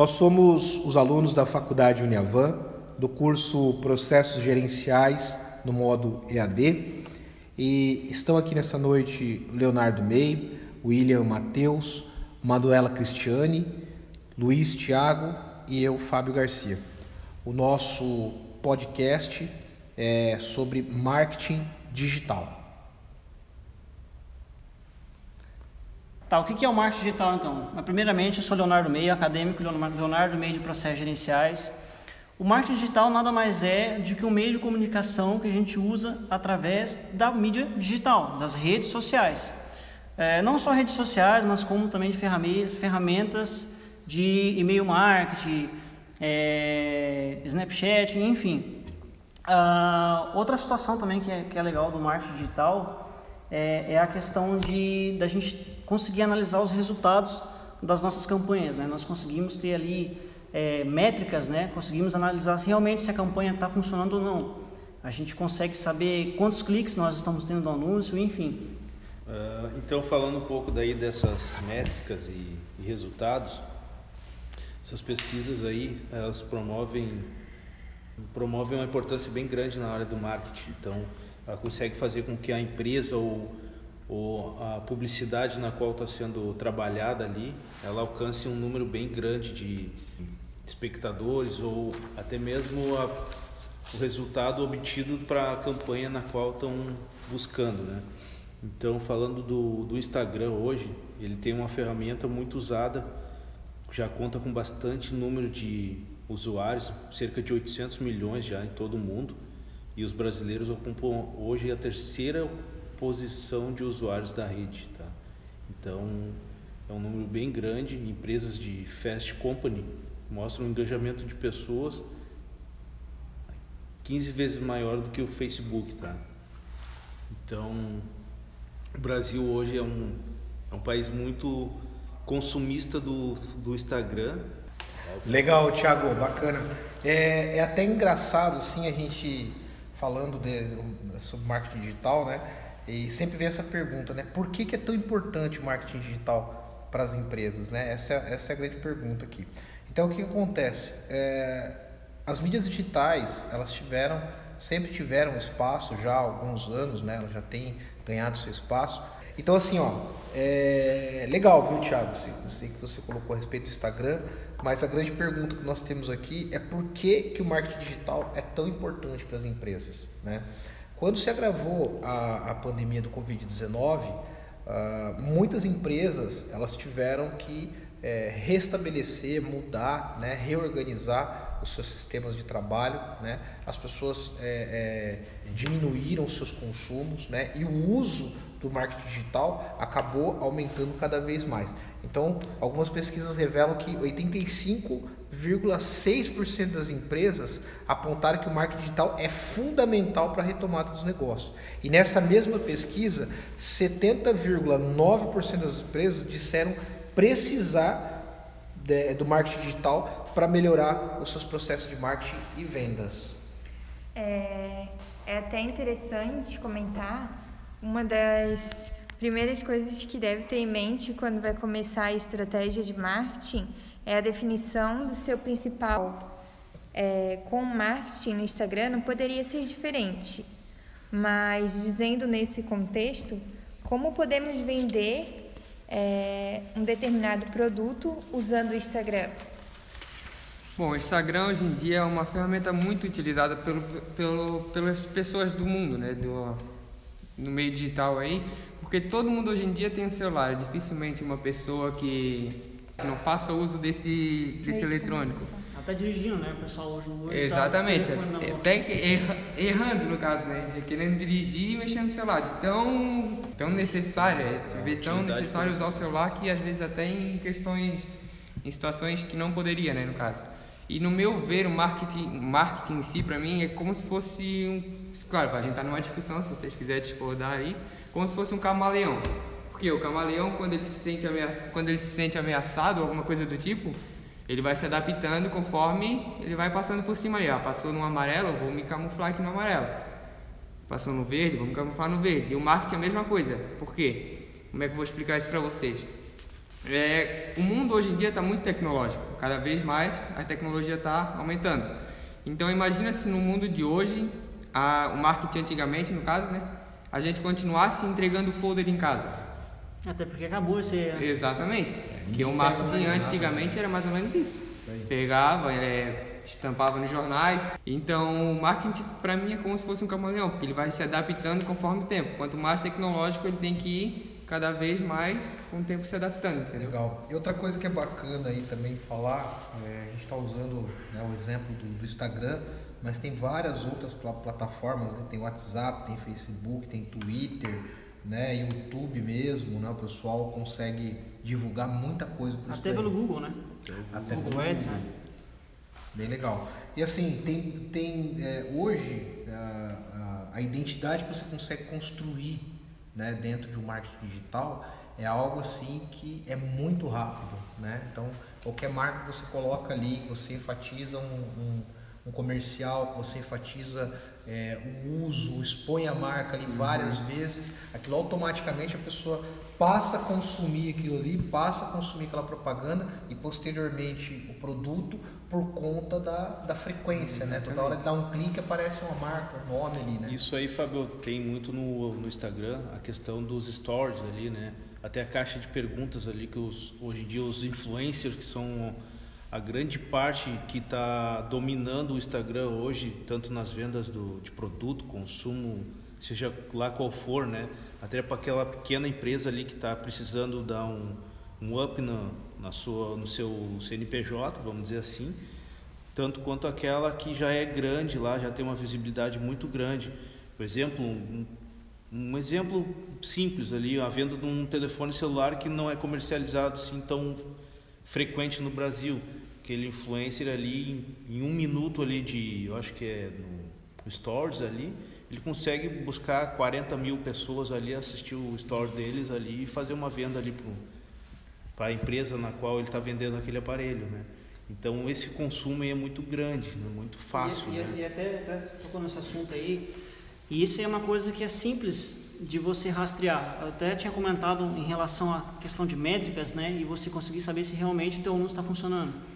Nós somos os alunos da Faculdade Uniavan, do curso Processos Gerenciais no modo EAD, e estão aqui nessa noite Leonardo May, William Matheus, Manuela Cristiane, Luiz Tiago e eu, Fábio Garcia. O nosso podcast é sobre marketing digital. Tá, o que é o marketing digital então? Primeiramente, eu sou Leonardo Meio, acadêmico Leonardo Meio de Processos Gerenciais. O marketing digital nada mais é do que um meio de comunicação que a gente usa através da mídia digital, das redes sociais. É, não só redes sociais, mas como também de ferramentas de e-mail marketing, é, Snapchat, enfim. Ah, outra situação também que é, que é legal do marketing digital é, é a questão de da gente conseguir analisar os resultados das nossas campanhas, né? Nós conseguimos ter ali é, métricas, né? Conseguimos analisar realmente se a campanha está funcionando ou não. A gente consegue saber quantos cliques nós estamos tendo no anúncio, enfim. Uh, então, falando um pouco daí dessas métricas e, e resultados, essas pesquisas aí, elas promovem promovem uma importância bem grande na área do marketing. Então, ela consegue fazer com que a empresa ou ou a publicidade na qual está sendo trabalhada ali, ela alcance um número bem grande de espectadores ou até mesmo a, o resultado obtido para a campanha na qual estão buscando, né? Então, falando do, do Instagram hoje, ele tem uma ferramenta muito usada, já conta com bastante número de usuários, cerca de 800 milhões já em todo o mundo, e os brasileiros ocupam hoje a terceira posição de usuários da rede. Tá? Então, é um número bem grande. Empresas de fast company mostram um engajamento de pessoas 15 vezes maior do que o Facebook. Tá? Então, o Brasil hoje é um, é um país muito consumista do, do Instagram. Legal, Thiago, bacana. É, é até engraçado assim a gente falando de, sobre marketing digital, né? E sempre vem essa pergunta, né? Por que, que é tão importante o marketing digital para as empresas, né? Essa, essa é a grande pergunta aqui. Então, o que, que acontece? É, as mídias digitais, elas tiveram, sempre tiveram espaço já há alguns anos, né? Elas já têm ganhado seu espaço. Então, assim, ó, é legal, viu, Thiago? Eu sei que você colocou a respeito do Instagram, mas a grande pergunta que nós temos aqui é por que, que o marketing digital é tão importante para as empresas, né? Quando se agravou a, a pandemia do Covid-19, uh, ah, muitas empresas elas tiveram que é, restabelecer, mudar, né, reorganizar os seus sistemas de trabalho, né? as pessoas é, é, diminuíram os seus consumos né? e o uso do marketing digital acabou aumentando cada vez mais. Então, algumas pesquisas revelam que 85,6% das empresas apontaram que o marketing digital é fundamental para a retomada dos negócios. E nessa mesma pesquisa, 70,9% das empresas disseram precisar de, do marketing digital para melhorar os seus processos de marketing e vendas. É, é até interessante comentar uma das primeiras coisas que deve ter em mente quando vai começar a estratégia de marketing é a definição do seu principal. É, com marketing no Instagram não poderia ser diferente, mas dizendo nesse contexto, como podemos vender é, um determinado produto usando o Instagram? Bom, o Instagram hoje em dia é uma ferramenta muito utilizada pelo, pelo, pelas pessoas do mundo, né, do, no meio digital aí, porque todo mundo hoje em dia tem um celular, dificilmente uma pessoa que não faça uso desse, desse eletrônico. Até dirigindo, né? O pessoal hoje tá Exatamente, tá até erra, errando no caso, né? Querendo dirigir e mexendo no celular. Tão, tão necessário, é, se vê tão necessário usar o celular que às vezes até em questões, em situações que não poderia, né? No caso. E no meu ver, o marketing, marketing em si, para mim, é como se fosse um. Claro, a gente tá numa discussão, se vocês quiserem discordar aí como se fosse um camaleão. Porque o camaleão, quando ele se sente, amea... quando ele se sente ameaçado ou alguma coisa do tipo, ele vai se adaptando conforme ele vai passando por cima ali. Ah, passou no amarelo, vou me camuflar aqui no amarelo. Passou no verde, vou me camuflar no verde. E o marketing é a mesma coisa. Por quê? Como é que eu vou explicar isso para vocês? É, o mundo hoje em dia está muito tecnológico, cada vez mais a tecnologia está aumentando. Então imagina se no mundo de hoje, a, o marketing antigamente, no caso, né, a gente continuasse entregando folder em casa. Até porque acabou esse. Exatamente. Porque o marketing antigamente era mais ou menos isso. Pegava, é, estampava nos jornais. Então, o marketing para mim é como se fosse um camaleão, porque ele vai se adaptando conforme o tempo. Quanto mais tecnológico ele tem que ir cada vez mais com o tempo se adaptando. Entendeu? Legal. E outra coisa que é bacana aí também falar, é, a gente está usando né, o exemplo do, do, Instagram, mas tem várias outras plataformas, né? tem WhatsApp, tem Facebook, tem Twitter, né, YouTube mesmo, né, o pessoal consegue divulgar muita coisa por Até pelo Google, né? Até Google pelo Ads, né? Bem legal. E assim, tem, tem é, hoje a, a, a identidade que você consegue construir né, dentro de um marketing digital é algo assim que é muito rápido, né? Então, qualquer marca que você coloca ali, você enfatiza um, um, um comercial, que você enfatiza é, o uso, expõe a marca ali várias uhum. vezes, aquilo automaticamente a pessoa passa a consumir aquilo ali, passa a consumir aquela propaganda e posteriormente o produto por conta da, da frequência, né? Toda hora de dar um clique aparece uma marca, um nome ali, né? Isso aí, Fábio, tem muito no, no Instagram, a questão dos stories ali, né? Até a caixa de perguntas ali que os, hoje em dia os influencers que são a grande parte que está dominando o Instagram hoje, tanto nas vendas do, de produto, consumo, seja lá qual for, né? Até para aquela pequena empresa ali que está precisando dar um, um up no, na sua, no seu CNPJ, vamos dizer assim, tanto quanto aquela que já é grande lá, já tem uma visibilidade muito grande. Por exemplo, um, um exemplo simples ali, a venda de um telefone celular que não é comercializado assim tão frequente no Brasil. Aquele influencer ali, em, em um minuto ali de, eu acho que é no, Stories ali, ele consegue buscar 40 mil pessoas ali, assistir o store deles ali e fazer uma venda ali para a empresa na qual ele está vendendo aquele aparelho, né? Então esse consumo é muito grande, né? muito fácil. E, né? e, até, até tocando nesse assunto aí, e isso é uma coisa que é simples de você rastrear. Eu até tinha comentado em relação à questão de métricas, né? E você conseguir saber se realmente o teu anúncio está funcionando.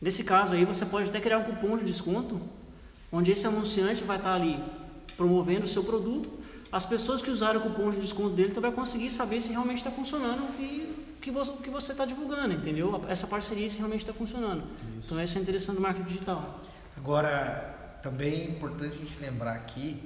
Nesse caso aí, você pode até criar um cupom de desconto, onde esse anunciante vai estar ali promovendo o seu produto. As pessoas que usaram o cupom de desconto dele, tu vai conseguir saber se realmente está funcionando e que você que você está divulgando, entendeu? Essa parceria se realmente está funcionando. Isso. Então essa é interessante do marketing digital. Agora, também é importante a gente lembrar aqui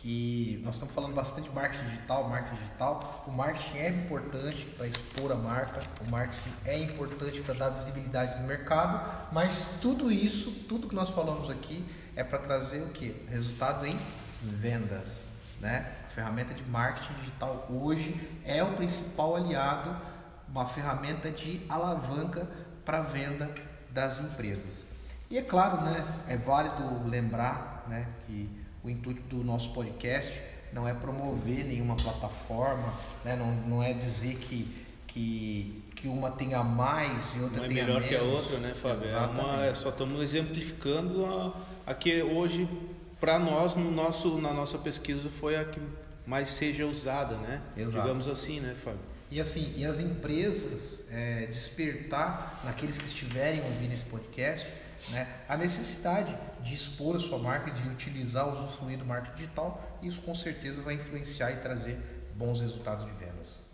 que nós estamos falando bastante de marketing digital, marketing digital. O marketing é importante para expor a marca, o marketing é importante para dar visibilidade no mercado, mas tudo isso, tudo que nós falamos aqui é para trazer o que? Resultado em vendas, né? A ferramenta de marketing digital hoje é o principal aliado, uma ferramenta de alavanca para venda das empresas. E é claro, né, é válido lembrar, né, que o intuito do nosso podcast não é promover nenhuma plataforma, né? não, não é dizer que, que, que uma tenha mais e outra não é tenha melhor menos. que a outra, né, Fábio? É uma, é só estamos exemplificando a, a que hoje, para nós, no nosso, na nossa pesquisa, foi a que mais seja usada, né? Exato. Digamos assim, né, Fábio? E assim, e as empresas é, despertar naqueles que estiverem ouvindo esse podcast né, a necessidade de expor a sua marca, de utilizar, usufruir do marketing digital, isso com certeza vai influenciar e trazer bons resultados de vendas.